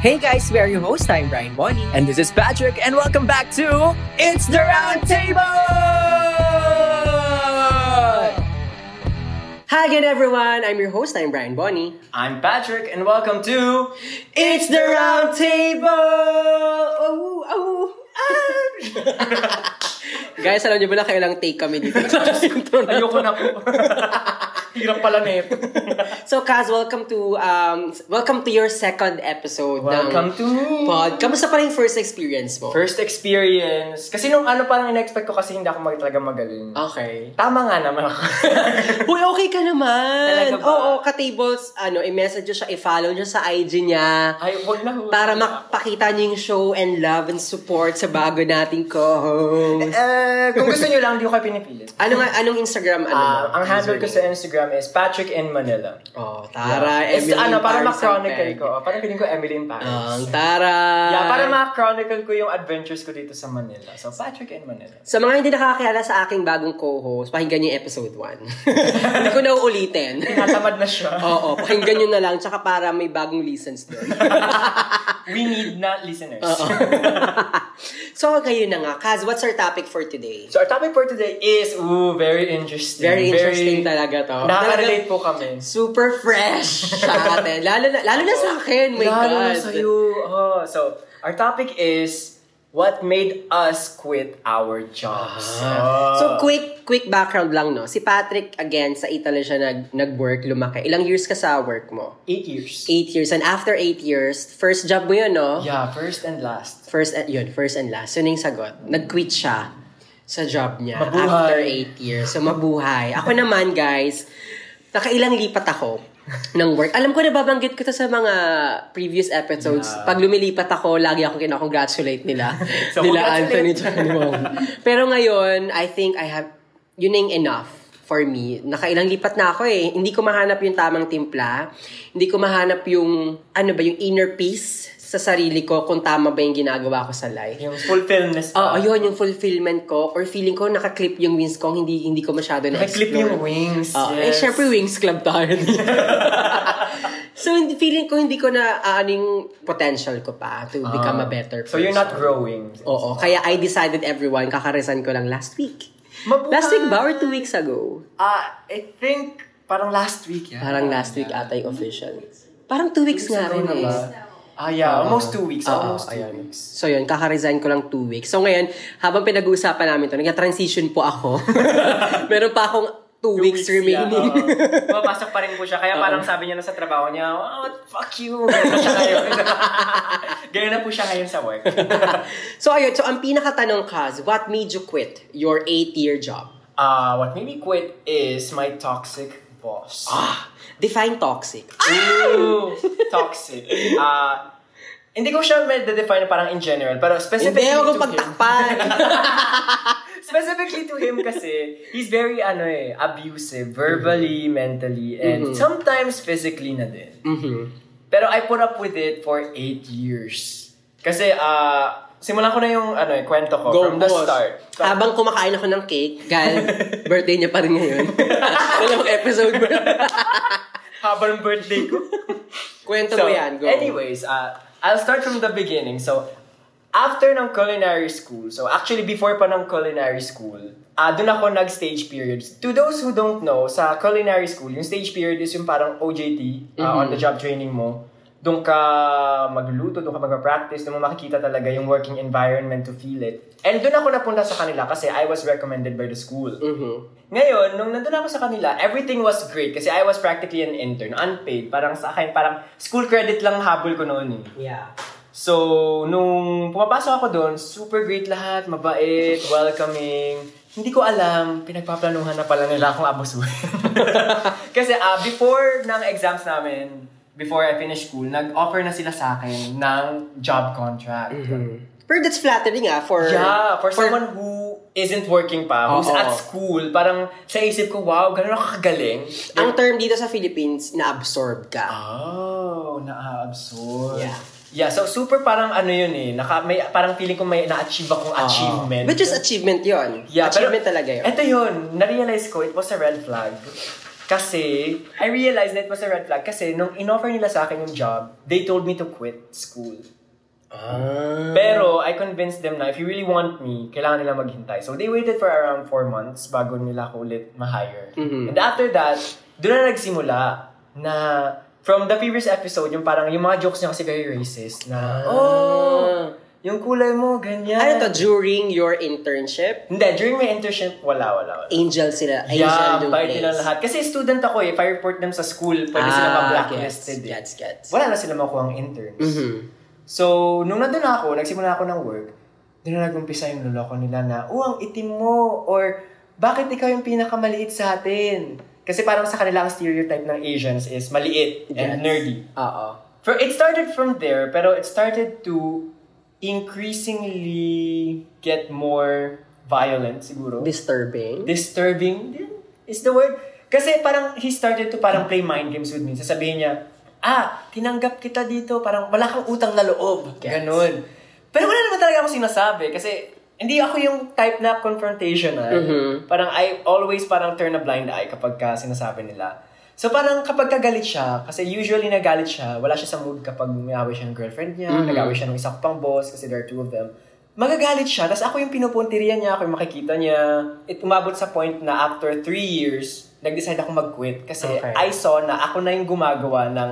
Hey guys, we are your host. I'm Brian Bonnie. And this is Patrick, and welcome back to It's the Round Table! Hi again, everyone. I'm your host. I'm Brian Bonnie. I'm Patrick, and welcome to It's the Round Table! Oh, oh, ah. Guys, alam niyo ba na kailang take kami dito sa intro na Ayoko na po. Hirap pala nito. So, Kaz, welcome to um welcome to your second episode Welcome ng to pod. Kamusta pa rin first experience mo? First experience. Kasi nung ano parang in-expect ko kasi hindi ako mag talaga magaling. Okay. Tama nga naman ako. Uy, okay ka naman. Talaga ba? Oo, ka-tables, ano, i-message nyo siya, i-follow nyo sa IG niya. Ay, huwag na huwag Para na. makapakita niyo yung show and love and support sa bago nating co-host. Eh, kung gusto nyo lang, hindi ko kayo pinipilit. Ano nga, anong Instagram, ano mo? ang handle ko sa? Instagram is Patrick in Manila. Oh, Tara, It's, Emily ano, para ma-chronicle ko. Parang piling ko Emily in Paris. Ang Tara. yeah, para ma-chronicle ko yung adventures ko dito sa Manila. So, Patrick in Manila. Sa mga hindi nakakakilala sa aking bagong co-host, pakinggan niyo yung episode 1. hindi ko na uulitin. Tinatamad na siya. Oo, pakinggan niyo na lang, tsaka para may bagong listens doon. We need na listeners. So, kayo na nga. Kaz, what's our topic for today? So, our topic for today is, ooh, very interesting. Very interesting talaga to. Nakaka-relate po kami. Super fresh sa atin. Lalo na, lalo na sa akin. My Lalo God. na sa'yo. Oh, so, our topic is, what made us quit our jobs? Oh. So, quick quick background lang, no? Si Patrick, again, sa Italy siya nag, nag-work, lumaki. Ilang years ka sa work mo? Eight years. Eight years. And after eight years, first job mo yun, no? Yeah, first and last. First, and, yun, first and last. Yun yung sagot. Nag-quit siya sa job niya Mabuhay. after eight years. So, mabuhay. Ako naman, guys, nakailang lipat ako ng work. Alam ko na babanggit ko to sa mga previous episodes. Yeah. Pag lumilipat ako, lagi ako kinakongratulate nila. So, nila. Anthony Mom. Pero ngayon, I think I have, yun yung enough for me. Nakailang lipat na ako eh. Hindi ko mahanap yung tamang timpla. Hindi ko mahanap yung, ano ba, yung inner peace sa sarili ko kung tama ba yung ginagawa ko sa life. Yung fulfillness. Oo, oh, yun, yung fulfillment ko. Or feeling ko nakaklip yung wings ko, hindi hindi ko masyado na Naka-clip yung wings. Eh, yes. syempre Wings Club tayo. so, hindi, feeling ko hindi ko na aaning potential ko pa to become a better person. Ah. So, you're not growing. Oo, kaya I decided everyone, kakarisan ko lang last week. Mabuhay. Last week ba or two weeks ago? Ah, I think, parang last week yan. Parang last week ata yung official. Parang two weeks nga rin Siguro na eh. ba? Ah, yeah. almost two weeks. Oo, almost two ayun. weeks. So yun, kaka-resign ko lang two weeks. So ngayon, habang pinag-uusapan namin to, nag-transition po ako. Meron pa akong two, weeks, remaining. Yeah, oo. Pumapasok pa rin po siya. Kaya parang sabi niya na sa trabaho niya, oh, fuck you. Ganyan na siya ngayon. Ganyan na po siya ngayon sa work. so ayun, so ang pinakatanong, Kaz, what made you quit your eight-year job? Uh, what made me quit is my toxic boss. Ah, define toxic. Ooh, toxic. Uh, hindi ko siya may define parang in general, pero specifically Hindi, to huwag pagtakpan. Specifically to him kasi, he's very ano eh, abusive, verbally, mentally, and Mhm. sometimes physically na din. Mhm. Pero I put up with it for eight years. Kasi, ah, simulan ko na yung ano eh, kwento ko Go, from the boss. start. Habang kumakain ako ng cake, Gal, birthday niya pa rin ngayon. Dalawang episode ba? Habang birthday ko. Kwento mo yan, go. Anyways, uh, I'll start from the beginning. So, after ng culinary school, so actually before pa ng culinary school, ah doon ako nag-stage periods. To those who don't know, sa culinary school, yung stage period is yung parang OJT, uh, on the job training mo. Doon ka magluto, doon ka mag-practice, doon mo makikita talaga yung working environment to feel it. And doon ako napunta sa kanila kasi I was recommended by the school. Mhm. Ngayon, nung nandun ako sa kanila, everything was great kasi I was practically an intern, unpaid. Parang sa akin, parang school credit lang habol ko noon eh. Yeah. So, nung pumapasok ako doon, super great lahat, mabait, welcoming. Hindi ko alam, pinagpaplanuhan na pala nila akong abusuhin. kasi ah before ng exams namin, before I finished school, nag-offer na sila sa akin ng job contract. Pero that's flattering ah, for... Yeah, for, someone who isn't working pa, who's Oo. at school, parang sa isip ko, wow, ganun ako kagaling. Ang term dito sa Philippines, na-absorb ka. Oh, na-absorb. Yeah. Yeah, so super parang ano yun eh. Naka, may, parang feeling ko may na-achieve akong Oo. achievement. Which is achievement yon Yeah, pero achievement talaga yun. Ito yun, na-realize ko, it was a red flag. Kasi, I realized that it was a red flag. Kasi, nung in-offer nila sa akin yung job, they told me to quit school. Ah. Pero, I convinced them na if you really want me, kailangan nila maghintay. So, they waited for around four months bago nila ako ulit ma-hire. Mhm. And after that, doon na nagsimula na from the previous episode, yung parang yung mga jokes niya kasi very racist na, oh, yung kulay mo, ganyan. Ano to, during your internship? Hindi, during my internship, wala, wala, wala. Angel sila. Angel Yeah, place. nila lahat. Kasi student ako eh. If I report them sa school, pwede sila Ah, ma-blacklisted eh. Gets, gets, gets. Wala na sila makuha ang interns. Mhm. So, nung nandun ako, nagsimula ako ng work, doon na nag-umpisa yung luloko nila na, oh, ang itim mo, or bakit ikaw yung pinakamaliit sa atin? Kasi parang sa kanila ang stereotype ng Asians is maliit and Yes. nerdy. Oo. For, it started from there, pero it started to increasingly get more violent, siguro. Disturbing. Disturbing din is the word. Kasi parang he started to parang play mind games with me. Sasabihin niya, ah, tinanggap kita dito, parang wala kang utang na loob. Gets. Ganun. Pero wala naman talaga akong sinasabi kasi hindi ako yung type na confrontational. Mhm. Parang I always parang turn a blind eye kapag ka sinasabi nila. So parang kapag kagalit siya, kasi usually nagalit siya, wala siya sa mood kapag may away siya ng girlfriend niya, Mhm. nag-away siya ng isa ko pang boss kasi there are two of them. Magagalit siya, tapos ako yung pinupuntirian niya, ako yung makikita niya. It umabot sa point na after three years, nag-decide ako mag-quit kasi Okay. I saw na ako na yung gumagawa ng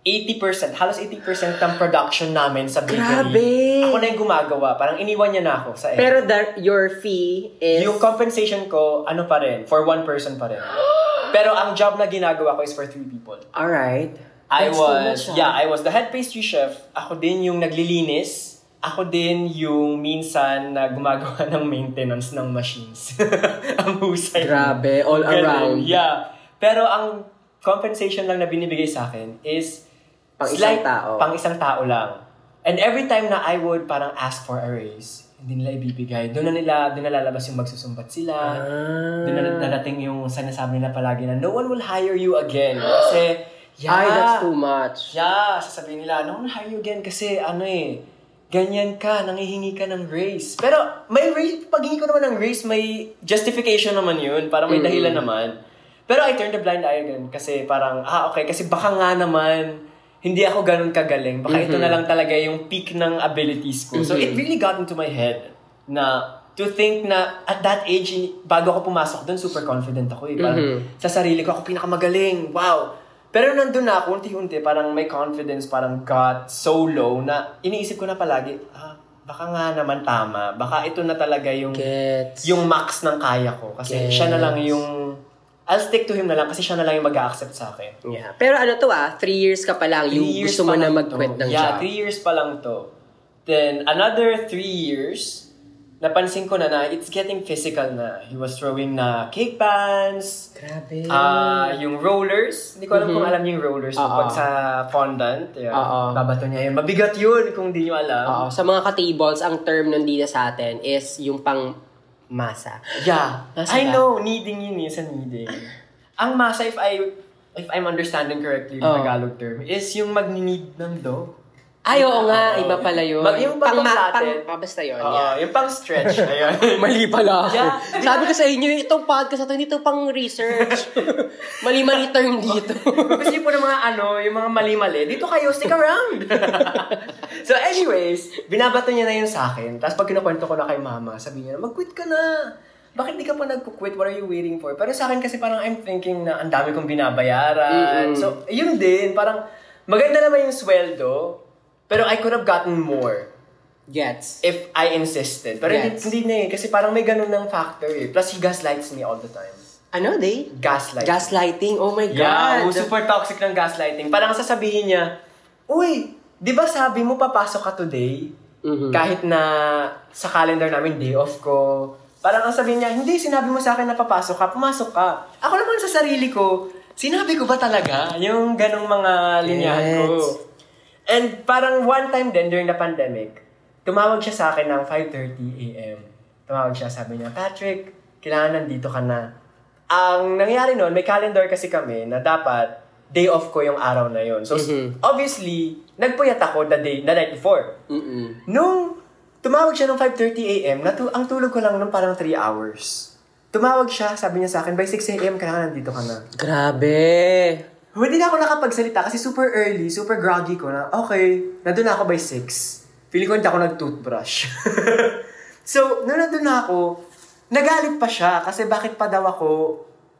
80%, halos 80% ng production namin sa bakery. Grabe! Ako na yung gumagawa. Parang iniwan niya na ako sa end. Pero the, your fee is... Yung compensation ko, ano pa rin, for one person pa rin. Pero ang job na ginagawa ko is for three people. Alright. I That's was, much, ah. yeah, I was the head pastry chef. Ako din yung naglilinis. Ako din yung minsan na gumagawa ng maintenance ng machines. ang husay. Grabe, all Ganun, around. Yeah. Pero ang compensation lang na binibigay sa akin is Pang isang slight- tao. Pang isang tao lang. And every time na I would parang ask for a raise, hindi nila ibibigay. Doon na nila, doon na lalabas yung magsusumbat sila. Ah. Doon na darating yung sinasabi nila palagi na no one will hire you again. Kasi, yeah. Ay, that's too much. Yeah, sasabihin nila, no one will hire you again kasi ano eh, ganyan ka, nangihingi ka ng raise. Pero may raise, paghingi ko naman ng raise, may justification naman yun. Para may dahilan naman. Pero I turned a blind eye again kasi parang, ah okay, kasi baka nga naman, hindi ako ganun kagaling. Baka ito Mhm. na lang talaga yung peak ng abilities ko. So it Mhm. really got into my head na to think na at that age, bago ako pumasok doon, super confident ako eh. Parang Mhm. sa sarili ko, ako pinakamagaling. Wow! Pero nandun na ako, unti-unti, parang may confidence, parang got so low na iniisip ko na palagi, ah, baka nga naman tama. Baka ito na talaga yung Gets. yung max ng kaya ko. Kasi Gets. siya na lang yung... I'll stick to him na lang kasi siya na lang yung mag-accept sa akin. Yeah. Pero ano to ah, three years ka pa lang, yung Three years gusto mo na mag-quit to. ng yeah, job. three years pa lang to. Then, another three years, napansin ko na na it's getting physical na. He was throwing na cake pans, Grabe. ah yung rollers. Hindi ko alam Mhm. kung alam niyo yung rollers. Oo. Pag sa fondant, yeah, Oo. babato niya yun. Mabigat yun kung di niyo alam. Oo, sa mga ka-tables, ang term nun dito sa atin is yung pang masa. Yeah. Masa I ba? know, kneading yun eh, sa kneading. Ang masa, if I if I'm understanding correctly yung Oh. Tagalog term, is yung mag-knead ng dough. Ay, oo nga, Oo. iba pala yun. Mag- yung pang, pang ma- pang, ah, basta yun. Oo, yeah. yung pang stretch. Ayan. Mali pala ako. Yeah. Sabi ko sa inyo, itong podcast na to, hindi to pang research. Mali-mali term dito. Gusto niyo po ng mga ano, yung mga mali-mali, dito kayo, stick around. so anyways, binabato niya na yun sa akin. Tapos pag kinukwento ko na kay mama, sabi niya, mag-quit ka na. Bakit di ka pa nag-quit? What are you waiting for? Pero sa akin kasi parang I'm thinking na ang dami kong binabayaran. Mm-mm. So, yun din. Parang maganda naman yung sweldo, pero I could have gotten more Gets. if I insisted. Pero hindi, Yes. hindi na eh. Kasi parang may ganun ng factor eh. Plus, he gaslights me all the time. Ano, they? Gaslight. Gaslighting? Oh my Yeah, God. oh, super toxic ng gaslighting. Parang sasabihin niya, Uy, di ba sabi mo papasok ka today? Mhm. Kahit na sa calendar namin, day off ko. Parang ang sabihin niya, hindi, sinabi mo sa akin na papasok ka, pumasok ka. Ako naman sa sarili ko, sinabi ko ba talaga yung ganong mga linyahan ko? And parang one time din during the pandemic, tumawag siya sa akin ng 5.30 a.m. Tumawag siya, sabi niya, Patrick, kailangan nandito ka na. Ang nangyari noon, may calendar kasi kami na dapat day off ko yung araw na yon. So, Mhm. obviously, nagpuyat ako the day, the night before. Mm-mm. Nung tumawag siya ng 5.30 a.m., natu- ang tulog ko lang nung parang 3 hours. tumawag siya, sabi niya sa akin, by 6 a.m. kailangan nandito ka na. Grabe. Hindi na ako nakapagsalita kasi super early, super groggy ko na, okay, nandun na ako by 6. Feeling ko hindi ako nag-toothbrush. so, nung nandun na ako, nagalit pa siya kasi bakit pa daw ako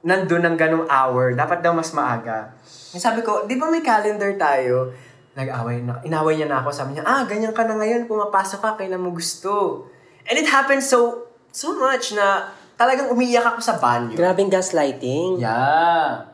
nandun ng ganong hour, dapat daw mas maaga. Sabi ko, di ba may calendar tayo? Nag-away na, inaway niya na ako. Sabi niya, ah, ganyan ka na ngayon, pumapasok ka, kailan mo gusto. And it happened so, so much na talagang umiiyak ako sa banyo. Grabing gaslighting. Yeah.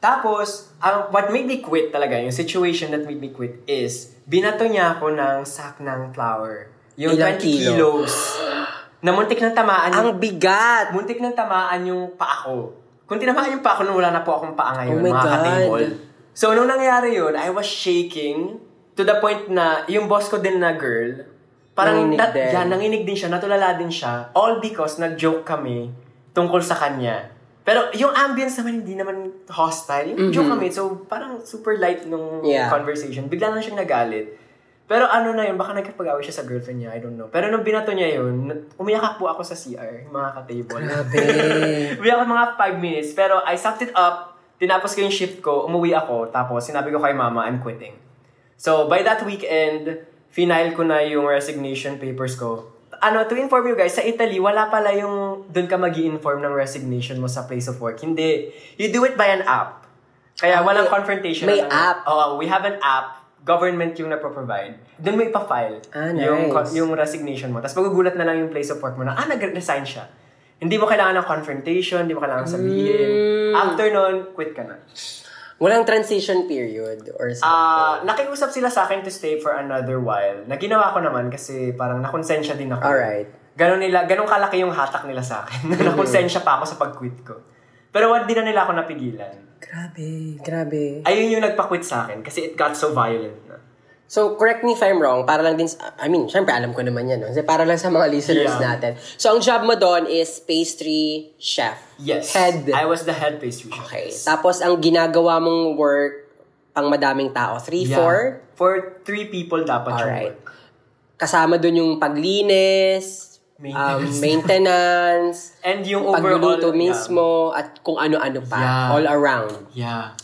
Tapos, ang what made me quit talaga, yung situation that made me quit is, binato niya ako ng sack ng flour. Yung Ilang 20 kilo? kilos. Na muntik ng tamaan Ang bigat. muntik ng tamaan yung paa ko. Kung tinamaan yung paa ko, nung wala na po akong paa ngayon, Oh my mga God. katibol. So, nung nangyari yun, I was shaking to the point na yung boss ko din na girl, parang Nanginig nat- din. yan, nanginig din siya, natulala din siya, all because nag-joke kami tungkol sa kanya. Pero yung ambience naman hindi naman hostile. Yung joke kami, so parang super light nung Mm-hmm. Yeah. conversation. Bigla lang siyang nagalit. Pero ano na yun, baka nagkapag-away siya sa girlfriend niya, I don't know. Pero nung binato niya yun, umiyak po ako sa CR, mga ka-table. Grabe. umiyak ako mga 5 minutes, pero I sucked it up, tinapos ko yung shift ko, umuwi ako, tapos sinabi ko kay mama, I'm quitting. So, by that weekend, final ko na yung resignation papers ko. Ano, to inform you guys, sa Italy, wala pala yung doon ka mag inform ng resignation mo sa place of work. Hindi. You do it by an app. Kaya Ah, walang may- confrontation. may app. Oo, we have an app. Government yung nagpo-provide. Doon mo ipa-file Ah, yung, nice. yung resignation mo. Tapos magugulat na lang yung place of work mo na, ah, nag-resign siya. Hindi mo kailangan ng confrontation, hindi mo kailangan sabihin. Mm. After nun, quit ka na. Walang transition period or something. Ah, nakiusap sila sa akin to stay for another while. Na ginawa ko naman kasi parang nakonsensya din ako. Alright. Ganon nila, ganon kalaki yung hatak nila sa akin. Mm-hmm. nakonsensya pa ako sa pag-quit ko. Pero what di na nila ako napigilan. grabe, grabe. Ayun yung nagpa-quit sa akin kasi it got so violent na. So, correct me if I'm wrong, para lang din, sa- I mean, syempre alam ko naman yan, no? Kasi para lang sa mga listeners Yeah. natin. So, ang job mo doon is pastry chef. Yes. Head. I was the head pastry chef. Okay. Tapos, ang ginagawa mong work, pang madaming tao, 3, Yeah. 4, For three people dapat yung Alright. work. kasama doon yung paglinis, Maintenance. um, maintenance, And yung overall... pagluluto yeah. mismo, at kung ano-ano pa. Yeah. All around. Yeah.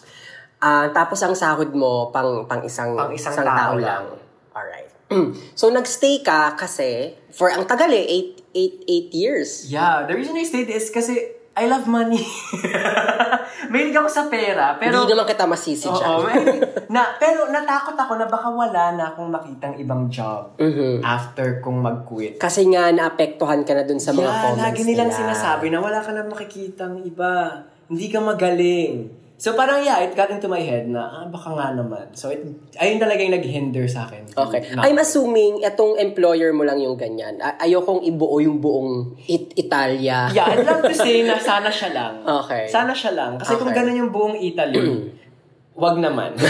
Ah, tapos ang sahod mo pang pang isang Pang isang tao lang. Alright. so nagstay ka kasi for ang tagal eh 8 8 8 years. Yeah, the reason I stayed is kasi I love money. Mahilig ako sa pera, pero... Hindi naman kita masisi Oo, dyan. may- na, pero natakot ako na baka wala na akong makitang ibang job Mhm. after kong mag-quit. Kasi nga naapektuhan ka na dun sa mga yeah, comments lagi nilang nila. sinasabi na wala ka na makikitang iba. Hindi ka magaling. So parang yeah, it got into my head na ah, baka nga naman. So it, ayun talaga yung nag-hinder sa akin. Okay. Na- I'm assuming itong employer mo lang yung ganyan. A- ayokong ibuo yung buong It Italia. Yeah, I'd love to say na sana siya lang. Okay. Sana siya lang. Kasi kung Okay. ganun yung buong Italy, wag naman.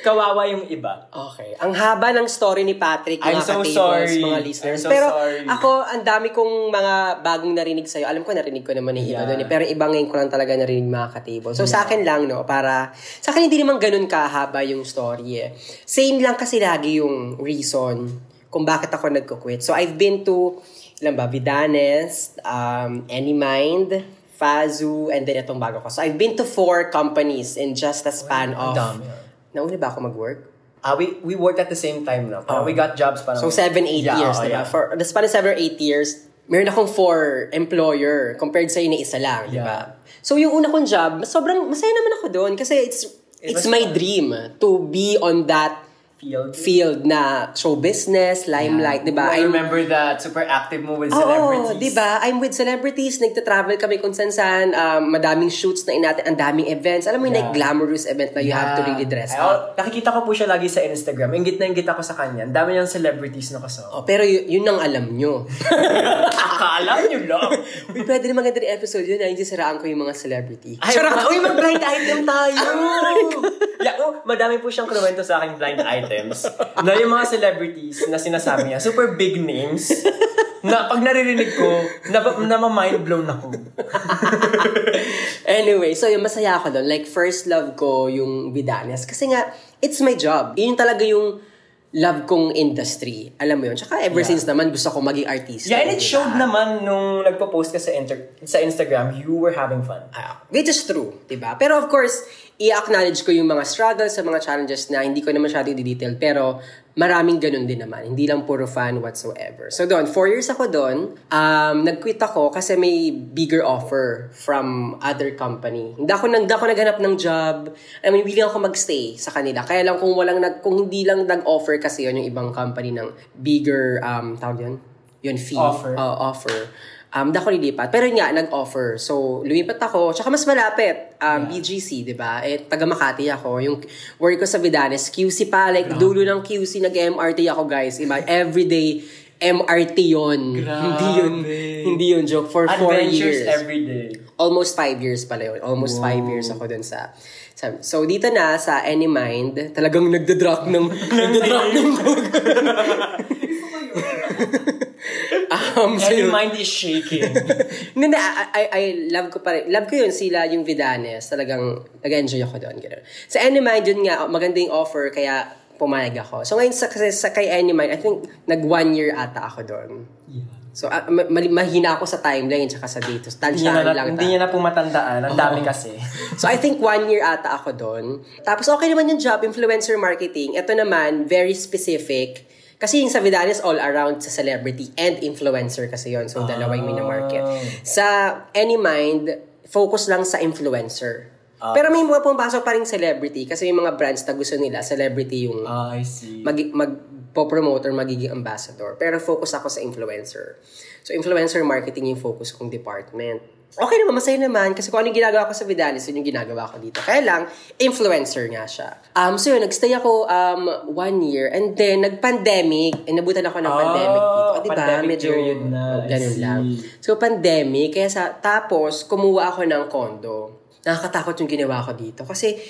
Kawawa yung iba. Okay. Ang haba ng story ni Patrick, I'm mga so sorry. mga listeners. I'm so Pero sorry. ako, ang dami kong mga bagong narinig sa'yo. Alam ko, narinig ko naman yung iba Yeah. doon. eh. Pero iba ngayon ko lang talaga narinig mga ka-tables. So, sa akin lang, no, para... Sa akin, hindi naman ganun kahaba yung story eh. Same lang kasi lagi yung reason kung bakit ako nagko-quit. So, I've been to, ilan ba, Vidanes, um, Anymind, Fazu, and then itong bago ko. So, I've been to four companies in just a span Ang of... dami, ah. Nauna ba ako mag-work? Ah, we we worked at the same time na. Parang Oh. we got jobs parang... So, seven, eight Yeah, years, oh, diba? yeah. For the span of seven or eight years, meron akong four employer compared sa na isa lang, di ba? So, yung una kong job, sobrang masaya naman ako doon kasi it's It it's my fun. dream to be on that Field. field na show business, limelight, di ba? I remember that super active mo with Oo, celebrities. di ba? I'm with celebrities, nagta-travel kami kung saan saan, um, madaming shoots na inatin, ang daming events. Alam mo yung Yeah. like glamorous event na you have to Yeah. really dress Ay, up. oh, nakikita ko po siya lagi sa Instagram. Ingit na ingit ako sa kanya. Ang dami niyang celebrities na kasama. Oh, pero y- yun ang alam nyo. Akala niyo lang. Uy, pwede na maganda rin episode yun na hindi siraan ko yung mga celebrity. Ay, uy, mag-blind item tayo! yeah, oh, madami po siyang kinuwento sa akin blind items. Na yung mga celebrities na sinasabi niya, super big names, na pag naririnig ko, na, na mind blown ako. anyway, so yung masaya ako doon. Like, first love ko yung Vidanes. Kasi nga, it's my job. Yun talaga yung love kong industry. Alam mo yun? Tsaka ever Yeah. since naman, gusto ko maging artista. Yeah, and it diba? showed naman nung nagpo-post ka sa, inter- sa Instagram, you were having fun. Ah, which is true, 'di ba? Pero of course, i-acknowledge ko yung mga struggles sa mga challenges na hindi ko na masyado i-detail, pero maraming ganun din naman. Hindi lang puro fun whatsoever. So doon, four years ako doon. Um, nag-quit ako kasi may bigger offer from other company. Hindi ako, hindi ako naghanap ng job. I mean, willing ako magstay sa kanila. Kaya lang kung walang nag, kung hindi lang nag-offer kasi yun yung ibang company ng bigger, um, tawag yun? Yun, fee. Offer. Uh, offer. Um, di ako lilipat. Pero yun nga, nag-offer. So, lumipat ako. Tsaka mas malapit. Um, BGC, di ba? Eh, taga Makati ako. Yung work ko sa Vidanes, QC pa. Like, dulo ng QC, nag-MRT ako, guys. Ima- everyday MRT yon Hindi yun, hindi yun joke. For four Adventures years. every day. Almost five years pala yun. Almost five years ako dun sa, sa... So, dito na sa Anymind, talagang nagda-drop ng... nagda-drop ng so, And your mind is shaking. Hindi, hindi, I, I, I love ko pa rin. Love ko yun sila, yung Vidanes. Talagang nag-enjoy ako doon. Ganun. Sa Anymind, yun nga, maganda yung offer, kaya pumayag ako. So ngayon sa, kasi sa kay Anymind, I think nag one year ata ako doon. So ah, ma- mahina ako sa timeline tsaka sa dito. hindi, niya Tansyahan na, lang. hindi ta. niya na pumatandaan. Ang dami kasi. So I think one year ata ako doon. Tapos okay naman yung job, influencer marketing. Ito naman, very specific. Kasi yung sa Vidanes, all around sa celebrity and influencer kasi yon So dalawa yung minamarket. Sa Anymind, focus lang sa influencer. Pero may mga pumapasok pa rin celebrity kasi may mga brands na gusto nila, celebrity yung Ah, I see. mag, magpo-promote or magiging ambassador. Pero focus ako sa influencer. So, influencer marketing yung focus kong department. Okay naman, masaya naman. Kasi kung ano yung ginagawa ko sa Vidalis, yun yung ginagawa ko dito. Kaya lang, influencer nga siya. Um, so yun, nagstay ako um, one year. And then, nag-pandemic. Eh, nabutan ako ng Ah, pandemic dito. O, diba? pandemic Medyo period na. Ganun lang. So, pandemic. Kaya sa, tapos, kumuha ako ng condo. Nakakatakot yung ginawa ko dito. Kasi,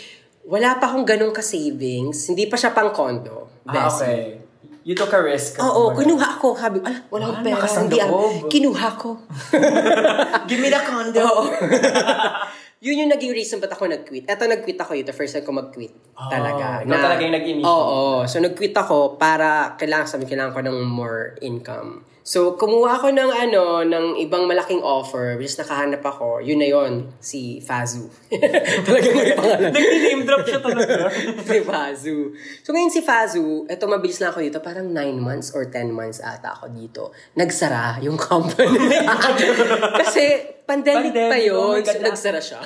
wala pa akong ganun ka-savings. Hindi pa siya pang condo. Ah, okay. You took a risk. Oo, kumbaga. kinuha ako. Sabi, ala, wala akong Ah, pera. Hindi, ah, kinuha ko. Give me the condo. Yun yung naging reason ba't ako nag-quit. Eto, nag-quit ako yun. The first time ko mag-quit. talaga. ikaw talaga yung nag-initiate. Oo. So, nag-quit ako para kailangan, sabi, kailangan ko ng more income. So, kumuha ako ng ano, ng ibang malaking offer, which is nakahanap ako. Yun na yun, si Fazu. Talagang may pangalan. Nag-name drop siya talaga. si Fazu. So ngayon si Fazu, eto mabilis lang ako dito, parang 9 months or 10 months ata ako dito. Nagsara yung company. Kasi pandemic, Pandemic, pa oh yun, God, so nagsara siya.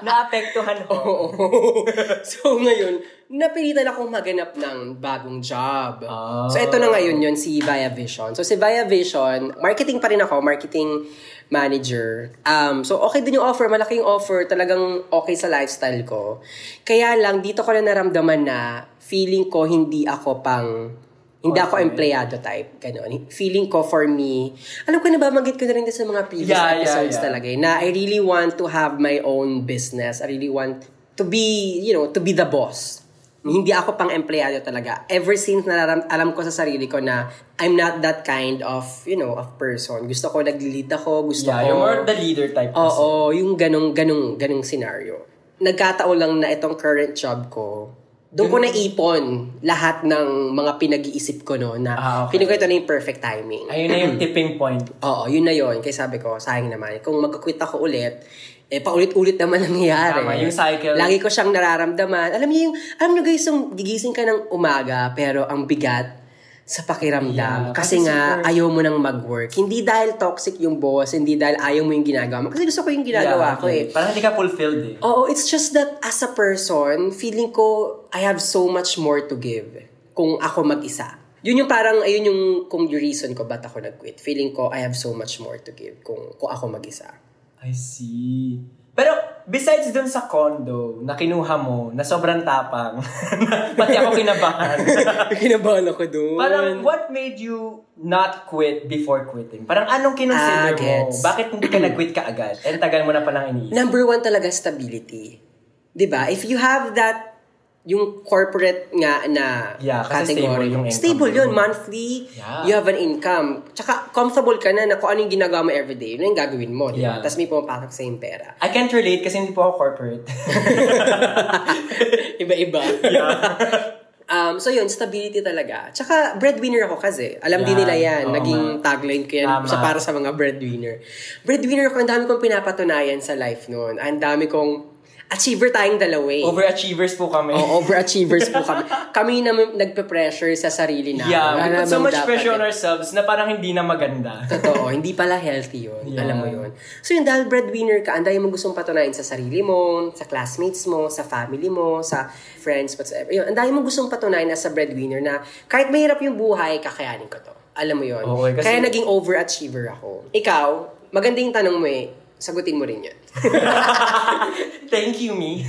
Naapektuhan ho. Oo. so ngayon, napilitan akong maganap ng bagong job. Ah. So ito na ngayon yun, si Via Vision. So si Via Vision, marketing pa rin ako, marketing manager. Um, so okay din yung offer, malaking offer, talagang okay sa lifestyle ko. Kaya lang, dito ko na naramdaman na feeling ko hindi ako pang hindi ako empleyado type. Ganon. Feeling ko for me, alam ko na ba, magit ko na rin sa mga previous Yeah, yeah, episodes yeah. talaga eh, na I really want to have my own business. I really want to be, you know, to be the boss. Hindi ako pang empleyado talaga. Ever since nararam, alam ko sa sarili ko na I'm not that kind of, you know, of person. Gusto ko nag-lead ako, gusto Yeah, ko... you're more the leader type. Oo, yung ganong, ganong, ganong scenario. Nagkataon lang na itong current job ko, doon ko naipon lahat ng mga pinag-iisip ko no na Ah, okay. feeling ko ito na yung perfect timing. Ayun na yung tipping point. Oo, yun na yun. Kaya sabi ko, sayang naman. Kung magka-quit ako ulit, eh, paulit-ulit naman nangyayari. Tama, yung cycle. Lagi ko siyang nararamdaman. Alam niyo yung, alam niyo guys, yung gigising ka ng umaga, pero ang bigat sa pakiramdam. Yeah, kasi, nga, super- ayaw mo nang mag-work. Hindi dahil toxic yung boss, hindi dahil ayaw mo yung ginagawa mo. Kasi gusto ko yung ginagawa Yeah, ko eh. Parang hindi ka fulfilled eh. Oo, it's just that as a person, feeling ko I have so much more to give kung ako mag-isa. Yun yung parang, ayun yung kung yung reason ko ba't ako nag-quit. Feeling ko I have so much more to give kung, kung ako mag-isa. I see. Pero, besides dun sa condo na kinuha mo, na sobrang tapang, pati ako kinabahan. Kinabahan ako doon. Parang, what made you not quit before quitting? Parang, anong Ah, kinonsider mo? gets. Bakit hindi ka nag-quit ka agad? And tagal mo na palang iniisip. Number one talaga, stability. 'Di ba If you have that, yung corporate nga na Yeah, category, stable yung stable yun, monthly, Yeah. you have an income. Tsaka, comfortable ka na na kung ano yung ginagawa mo everyday, yun yung gagawin mo, di ba? Yeah. Tapos may pumapasok sa yung pera. I can't relate kasi hindi po ako corporate. Iba-iba. um, Um, so yun, stability talaga. Tsaka breadwinner ako kasi. Alam din Yan. nila yan. Oo Naging nga. tagline ko yan Tama. sa para sa mga breadwinner. Breadwinner ako, ang dami kong pinapatunayan sa life noon. Ang dami kong achiever tayong dalawa eh. Overachievers po kami. Oo, overachievers po kami. Kami na nagpe-pressure sa sarili namin. Yeah, we Wala put so much pressure on ourselves na parang hindi na maganda. Totoo, hindi pala healthy yun. Yeah. Alam mo yun. So yun, dahil breadwinner ka, ang dami mong gustong patunayan sa sarili mo, sa classmates mo, sa family mo, sa friends, whatsoever. Yun, ang dami mong gustong patunayan as a breadwinner na kahit mahirap yung buhay, kakayanin ko to. Alam mo yun. Okay, kasi- Kaya naging overachiever ako. Ikaw, magandang tanong mo eh. Sagutin mo rin yun. Thank you, me.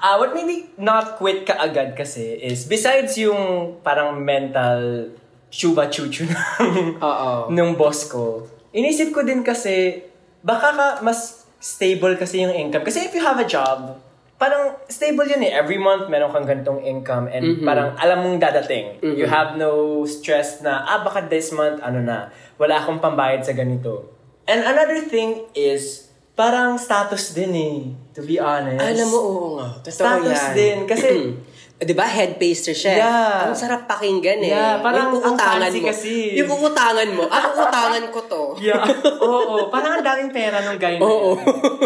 uh, what made me not quit kaagad kasi is, besides yung parang mental chuba chuchu ng, Oo. ng boss ko, inisip ko din kasi, baka ka mas stable kasi yung income. Kasi if you have a job, parang stable yun eh. Every month, meron kang ganitong income and parang alam mong dadating. You have no stress na, ah, baka this month, ano na, wala akong pambayad sa ganito. And another thing is, parang status din eh, to be honest. Alam mo, oo nga. Totoo Status yan. din, kasi- Di ba, head pastry chef? Yeah. Ang sarap pakinggan eh. Yeah, parang yung ang fancy mo. kasi. Yung uutangan mo. Ah, uutangan ko to. Yeah. Oo, parang ang daming pera nung guy na Oo.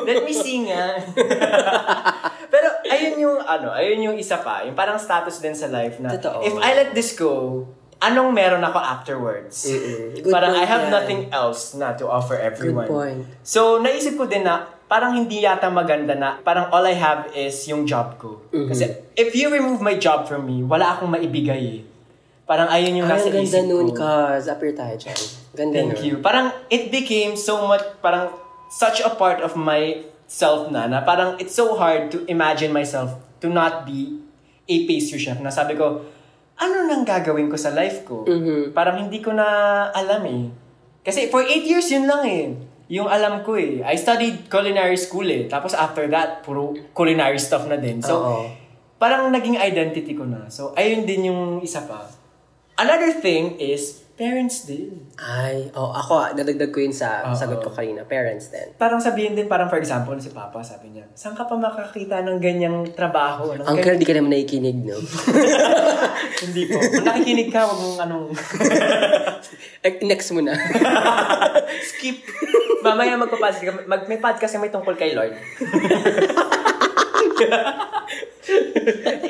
Let me see nga. Pero ayun yung ano, ayun yung isa pa, yung parang status din sa life na Totoo. if I let this go, anong meron ako afterwards? Mm-mm. Good parang I have yan. nothing else na to offer everyone. point. So, naisip ko din na parang hindi yata maganda na parang all I have is yung job ko. Mm-hmm. Kasi if you remove my job from me, wala akong maibigay eh. Parang ayun yung Ay, nasa ang ganda isip nun, ko. cuz. Appear tayo dyan. Ganda Thank nun. you. Parang it became so much, parang such a part of my self na, na parang it's so hard to imagine myself to not be a pastry chef. Na sabi ko, ano nang gagawin ko sa life ko? Mhm. Parang hindi ko na alam eh. Kasi for eight years yun lang eh. Yung alam ko eh. I studied culinary school eh. Tapos after that, puro culinary stuff na din. So, Oo. parang naging identity ko na. So, ayun din yung isa pa. Another thing is, parents din. Ay, oh, ako, nadagdag ko yun sa Oo. sagot ko kanina. Parents din. Parang sabihin din, parang for example, si Papa, sabi niya, saan ka pa makakita ng ganyang trabaho? Ng Uncle, di ka naman nakikinig, no? Hindi po. Kung nakikinig ka, huwag mong anong... Next mo na. Skip. Mamaya magpa-podcast ka. Mag, may podcast may tungkol kay Lord.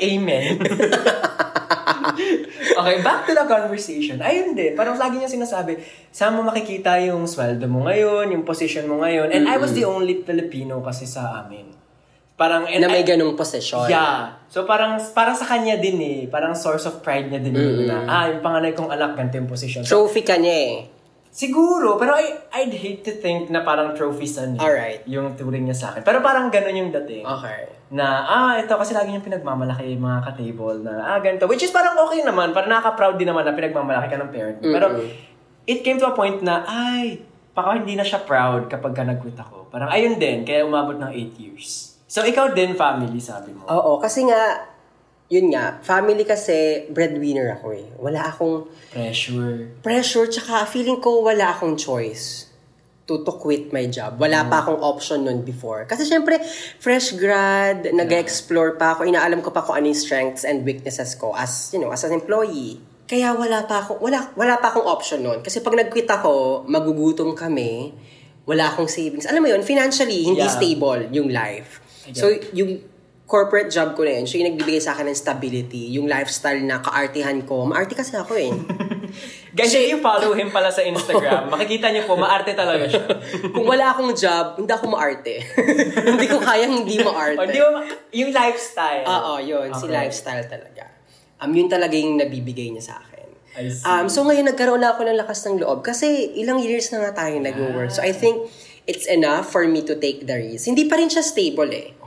Amen. Okay, back to the conversation. Ayun din, parang lagi niya sinasabi, saan mo makikita yung sweldo mo ngayon, yung position mo ngayon. And I was the only Filipino kasi sa amin. Parang, and na may I- ganong posesyon. Yeah. So parang parang sa kanya din eh, parang source of pride niya din yun na, ah, yung panganay kong anak, ganito yung position. So, Trophy ka niya eh. Siguro, pero I, I'd hate to think na parang trophies na niya. Alright. Yung turing niya sa akin. Pero parang ganun yung dating. Okay. Na, ah, ito kasi lagi niyang pinagmamalaki yung mga ka-table na, ah, ganito. Which is parang okay naman. Parang nakaka-proud din naman na pinagmamalaki ka ng parent. mo. Pero, it came to a point na, ay, baka hindi na siya proud kapag ka nag-quit ako. Parang ayun din, kaya umabot ng 8 years. So, ikaw din, family, sabi mo. Oo, kasi nga, yun nga, family kasi breadwinner ako eh. Wala akong Pressure. pressure, tsaka feeling ko wala akong choice to, to quit my job. Wala pa akong option nun before. Kasi syempre, fresh grad, nag-explore pa ako, inaalam ko pa kung ano yung strengths and weaknesses ko as, you know, as an employee. Kaya wala pa ako, wala, wala pa akong option nun. Kasi pag nag-quit ako, magugutom kami, wala akong savings. Alam mo yun, financially, hindi Yeah. stable yung life. So, yung corporate job ko na yun, siya yung nagbibigay sa akin ng stability, yung lifestyle na kaartihan ko. Maarte kasi ako eh. Guys, if you follow him pala sa Instagram, makikita niyo po, maarte talaga siya. Kung wala akong job, hindi ako maarte. hindi ko kayang hindi maarte. o, di ba, ma- yung lifestyle. Oo, yun. Si Okay. lifestyle talaga. Um, yun talaga yung nabibigay niya sa akin. Um, so ngayon, nagkaroon na ako ng lakas ng loob kasi ilang years na nga tayo nag-work. So I think it's enough for me to take the risk. Hindi pa rin siya stable eh.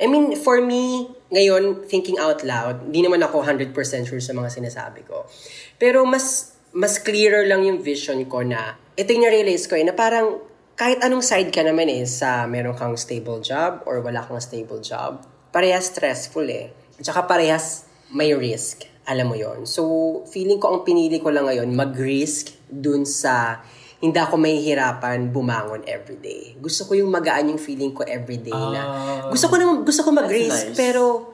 I mean, for me, ngayon, thinking out loud, hindi naman ako 100% sure sa mga sinasabi ko. Pero mas mas clearer lang yung vision ko na ito yung na-realize ko eh, na parang kahit anong side ka naman eh, sa meron kang stable job or wala kang stable job, parehas stressful eh. At saka parehas may risk. Alam mo yon So, feeling ko ang pinili ko lang ngayon, mag-risk dun sa hindi ako mahihirapan bumangon everyday. Gusto ko yung magaan yung feeling ko everyday na Ah. gusto ko naman gusto ko That's nice. pero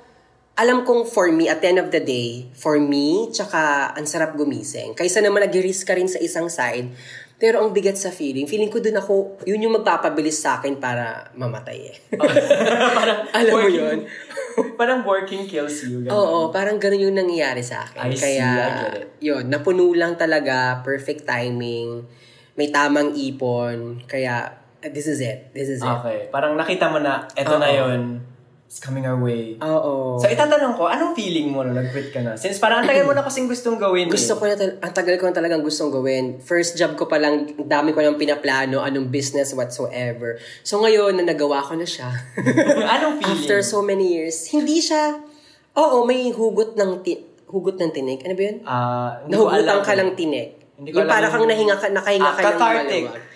alam kong for me, at the end of the day, for me, tsaka ang sarap gumising. Kaysa naman nag-risk ka rin sa isang side, pero ang bigat sa feeling, feeling ko dun ako, yun yung magpapabilis sa akin para mamatay eh. parang Alam mo working- yun? parang working kills you. ganun. Oo, parang ganun yung nangyayari sa akin. I see, Kaya, I get it. yun, napuno lang talaga, perfect timing, may tamang ipon, kaya, uh, this is it. This is it. Okay. Parang nakita mo na, eto na Oo. yun. It's coming our way. Oo. So, itatanong ko, anong feeling mo nung nag-quit ka na? Since parang ang tagal mo na kasing gustong gawin Gusto eh. ko na, tal- ang tagal ko na talagang gustong gawin. First job ko pa lang, ang dami ko nang pinaplano, anong business whatsoever. So ngayon, na nagawa ko na siya. anong feeling? After so many years, hindi siya, oo, may hugot ng, ti- hugot ng tinik. Ano ba yun? Ko Nahugutan ka lang tinik. Hindi ko yung alam para kang nahinga ka, nakahinga Ah, ka ng cathartic. maluwag.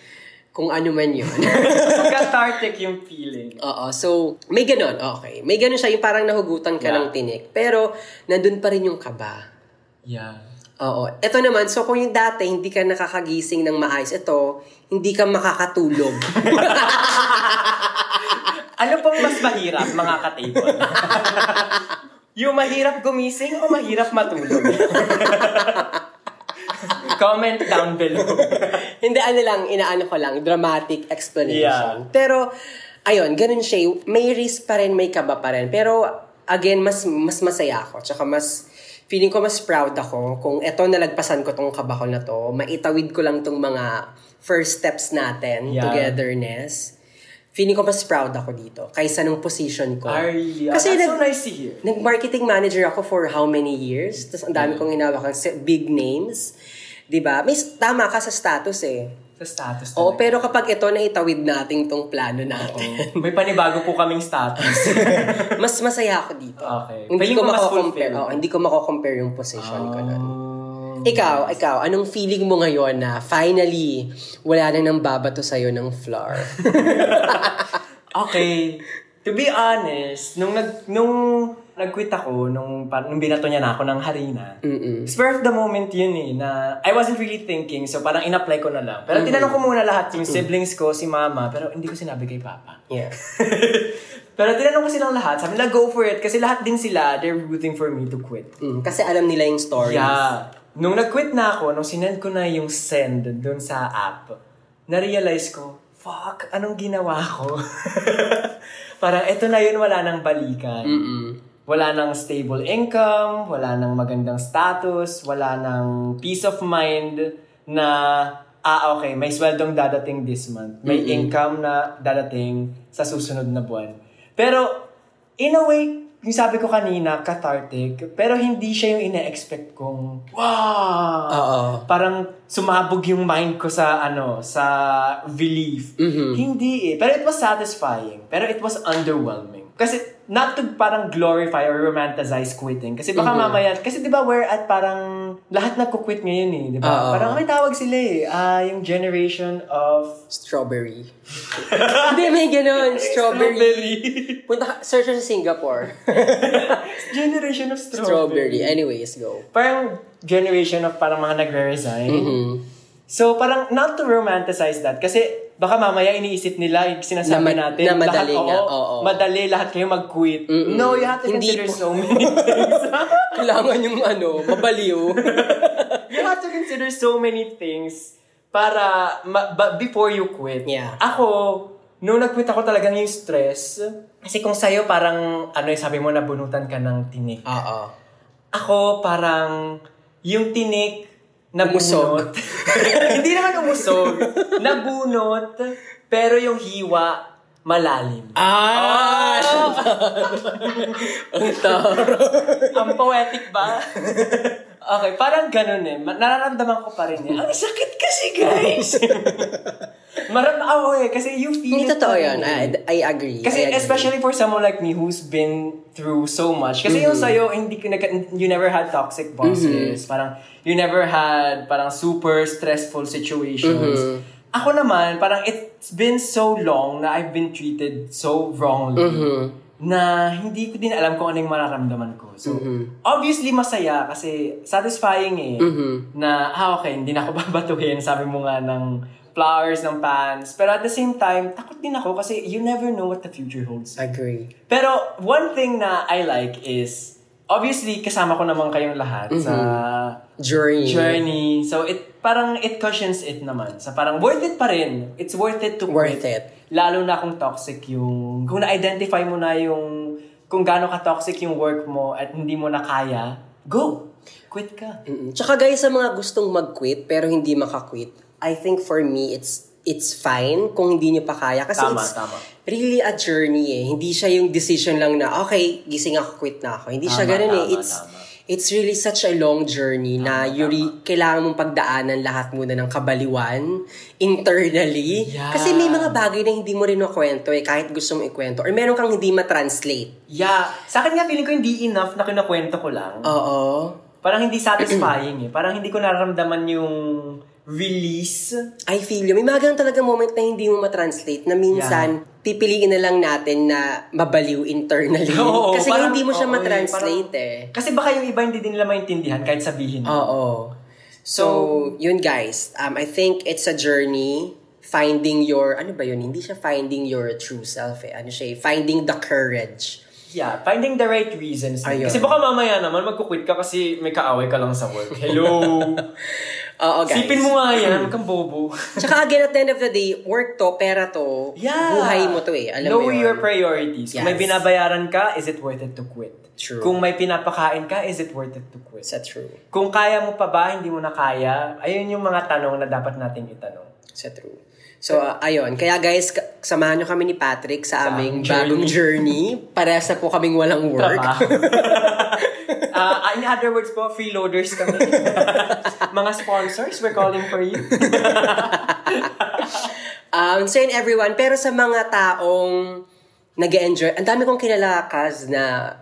Kung ano man yun. Cathartic yung feeling. Oo, so, may ganon, okay. May ganon siya, yung parang nahugutan ka Yeah. ng tinik. Pero, nandun pa rin yung kaba. Yeah. Oo. Ito naman, so kung yung dati hindi ka nakakagising ng maayos, ito, hindi ka makakatulog. Ano pong mas mahirap, mga ka-table? yung mahirap gumising o mahirap matulog? Comment down below. hindi, ano lang, inaano ko lang, dramatic explanation. Yeah. Pero, ayun, ganun siya. May risk pa rin, may kaba pa rin. Pero, again, mas mas masaya ako. Tsaka mas, feeling ko mas proud ako kung eto nalagpasan ko tong kaba ko na to, maitawid ko lang tong mga first steps natin, Yeah. togetherness. Feeling ko mas proud ako dito kaysa nung position ko. I really, Kasi that's nag- so nice to hear. Nag-marketing manager ako for how many years? Tapos ang dami Mm. kong hinawakan sa big names. 'Di ba? May s- tama ka sa status eh. Sa status Oo, talaga. pero kapag ito na itawid natin tong plano natin, May panibago po kaming status. mas masaya ako dito. Okay. Hindi Feeling ko mako-compare. Oo, hindi ko mako-compare yung position ko nun. Um, Ikaw, ikaw, anong feeling mo ngayon na finally wala na nang babato sa'yo ng floor? Okay. To be honest, nung nag nung nag-quit ako, nung, nung binato niya na ako ng harina, Mm-mm. spur of the moment yun eh, na I wasn't really thinking, so parang in-apply ko na lang. Pero tinanong ko muna lahat, yung siblings ko, si mama, pero hindi ko sinabi kay papa. Yeah. pero tinanong ko silang lahat, sabi nila go for it, kasi lahat din sila, they're rooting for me to quit. Mm, kasi alam nila yung stories. Yeah. Nung nag-quit na ako, nung sinend ko na yung send dun sa app, na-realize ko, fuck, anong ginawa ko? Parang eto na yun, wala nang balikan. Mm-mm. Wala nang stable income, wala nang magandang status, wala nang peace of mind na, ah, okay, may sweldong dadating this month. May income na dadating sa susunod na buwan. Pero, in a way, yung sabi ko kanina, cathartic, pero hindi siya yung ina-expect kong, wow! Oo. Parang sumabog yung mind ko sa, ano, sa relief. Mhm. Hindi eh. Pero it was satisfying. Pero it was underwhelming. Kasi, not to parang glorify or romanticize quitting. Kasi baka mamaya, kasi di ba we're at parang, lahat nagko-quit ngayon eh. Di ba? Oo. Parang may tawag sila eh. Ah, yung generation of Strawberry. Hindi, may ganun. Strawberry. Punta ka, search sa Singapore. generation of strawberry. Strawberry. Anyways, go. Parang generation of parang mga nagre-resign. Mhm. So, parang not to romanticize that. Kasi, baka mamaya iniisip nila, yung Na sinasabi ma- natin, na madali lahat, nga, oo, oo. madali, lahat kayo mag-quit. Mm-mm. No, you have to Hindi consider po. so many things. Kailangan yung ano, mabaliw. you have to consider so many things para, ma- ba- before you quit. Yeah. Ako, nung nag-quit ako talagang yung stress, kasi kung sa'yo parang, ano yung sabi mo, nabunutan ka ng tinik. Oo. Ako parang, yung tinik, Nabunot. Hindi naman umusog. Nabunot, pero yung hiwa, malalim. Ah! Ang taro. Ang poetic ba? okay, parang ganun eh. Ma- Nararamdaman ko pa rin eh. Ang sakit kasi, guys! Maram ako eh, kasi you feel Hindi it totoo yun. I, I agree. Kasi I agree. especially for someone like me who's been through so much. Kasi Mm-hmm. yung sa'yo, hindi, you never had toxic bosses. Parang, you never had parang super stressful situations. Mm-hmm. Ako naman, parang it's been so long na I've been treated so wrongly Mm-hmm. na hindi ko din alam kung ano yung mararamdaman ko. So, obviously masaya kasi satisfying eh. Mm-hmm. Na, ah okay, hindi na ako babatuhin. Sabi mo nga ng flowers ng pants. Pero at the same time, takot din ako kasi you never know what the future holds. Agree. Pero one thing na I like is, obviously, kasama ko naman kayong lahat sa Journey. journey. So, it parang it cushions it naman. Sa parang worth it pa rin. It's worth it to Worth quit. it. Lalo na kung toxic yung... Kung na-identify mo na yung... Kung gaano ka-toxic yung work mo at hindi mo na kaya, go! Quit ka. Mm-mm. Tsaka guys, sa mga gustong mag-quit pero hindi makakwit, I think for me, it's it's fine kung hindi niyo pa kaya. Kasi Tama, it's tama. really a journey eh. Hindi siya yung decision lang na, okay, gising ako, quit na ako. Hindi siya Tama, ganun eh. tama, It's, tama. it's really such a long journey na you re- kailangan mong pagdaanan lahat muna ng kabaliwan internally. Yeah. Kasi may mga bagay na hindi mo rin makwento eh, kahit gusto mong ikwento. Or meron kang hindi matranslate. Yeah. Sa akin nga, feeling ko hindi enough na kinakwento ko lang. Oo. Parang hindi satisfying eh. Parang hindi ko nararamdaman yung release. I feel you. May mga ganun talaga moment na hindi mo matranslate na minsan pipiliin na lang natin na mabaliw internally. Oo, Kasi parang- hindi mo siya oo, eh, matranslate parang- eh. Kasi baka yung iba hindi din nila maintindihan kahit sabihin. Oo. So, yun guys. Um, I think it's a journey finding your, ano ba yun? Hindi siya finding your true self eh. Ano siya eh? Finding the courage. Yeah, finding the right reasons. Ayun. Kasi baka mamaya naman magkukwit ka kasi may kaaway ka lang sa work. Hello! Oo guys. Sipin mo nga yan, huwag kang bobo. Tsaka again, at the end of the day, work to, pera to, Yeah. buhay mo to eh. Alam know mo yun. your priorities. Kung may Yes. binabayaran ka, is it worth it to quit? True. Kung may pinapakain ka, is it worth it to quit? Sa true. Kung kaya mo pa ba, hindi mo na kaya, ayun yung mga tanong na dapat nating itanong. Sa true. So, uh, ayun. Kaya guys, samahan nyo kami ni Patrick sa, Sa aming aming bagong journey. Parehas na po kaming walang work. Ah, in other words po, freeloaders kami. mga sponsors, we're calling for you. Um, so yun everyone, pero sa mga taong nag enjoy ang dami kong kilalakas na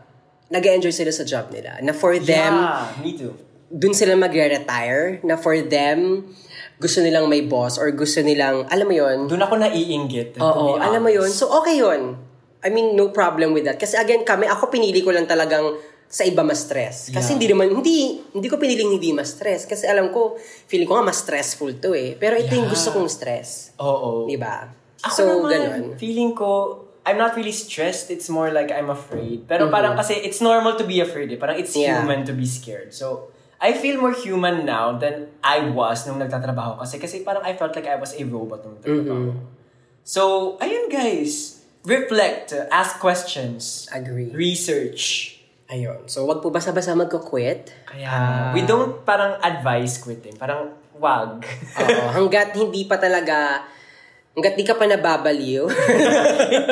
nag enjoy sila sa job nila. Na for them, yeah, me too. dun sila magre-retire. Na for them, gusto nilang may boss or gusto nilang, alam mo yun, Doon ako naiinggit. Oo, alam mo honest. So, okay yun. I mean, no problem with that. Kasi again, kami, ako pinili ko lang talagang sa iba mas stress. Kasi Yeah. hindi naman, hindi, hindi ko piniling hindi mas stress. Kasi alam ko, feeling ko nga mas stressful to eh. Pero ito yung Yeah. gusto kong stress. Oo. Di ba? Ako so, naman, ganun. feeling ko, I'm not really stressed. It's more like I'm afraid. Pero parang kasi it's normal to be afraid. Eh. Parang it's Mm-hmm. Yeah. human to be scared. So, I feel more human now than I was nung nagtatrabaho. Kasi kasi parang I felt like I was a robot nung nagtatrabaho. Mm-hmm. So, ayun guys. Reflect. Ask questions. Agree. Research. Ayun. So, wag po basta-basta magko-quit. Kaya, we don't parang advise quitting. Parang, wag. Oo. hanggat hindi pa talaga, hanggat di ka pa nababaliw.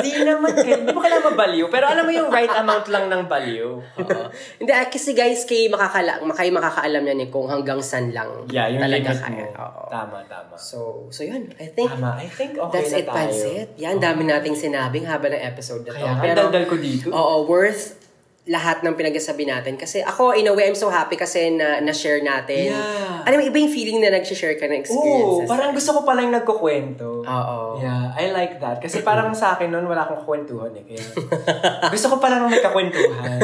Hindi naman, hindi mo kailangan mabaliw. Pero alam mo yung right amount lang ng baliw. Oo. Hindi, ah, kasi guys, kayo, makakala, kayo makakaalam yan eh kung hanggang saan lang Yeah, yung talaga kaya. mo. Oo. Tama, tama. So, so yun. I think Tama. I think okay that's na it, tayo. Pansit. Yan, dami nating sinabing haba ng episode na to. Kaya, ang daldal ko dito. Oo, worth lahat ng pinagsasabi natin. Kasi ako, in a way, I'm so happy kasi na, na-share natin. Yeah. Alam mo, iba yung feeling na nag-share ka ng Oo, experiences. parang gusto ko pala yung nagkukwento. Oo. Yeah, I like that. Kasi parang sa akin noon, wala akong kwentuhan eh. Kaya, gusto ko pala nung may kakwentuhan.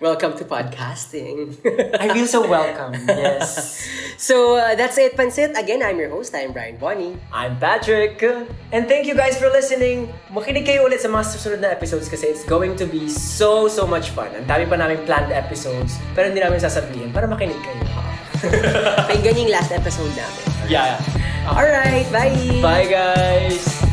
Welcome to podcasting. I feel so welcome. Yes. so, uh, that's it, Pansit. Again, I'm your host. I'm Brian Bonnie. I'm Patrick. And thank you guys for listening. Makinig kayo ulit sa mga susunod na episodes kasi it's going to be so, so much fun. Ang dami pa namin planned episodes, pero hindi namin sasabihin para makinig kayo. Pakinggan yung last episode namin. Yeah. Alright, bye! Bye guys!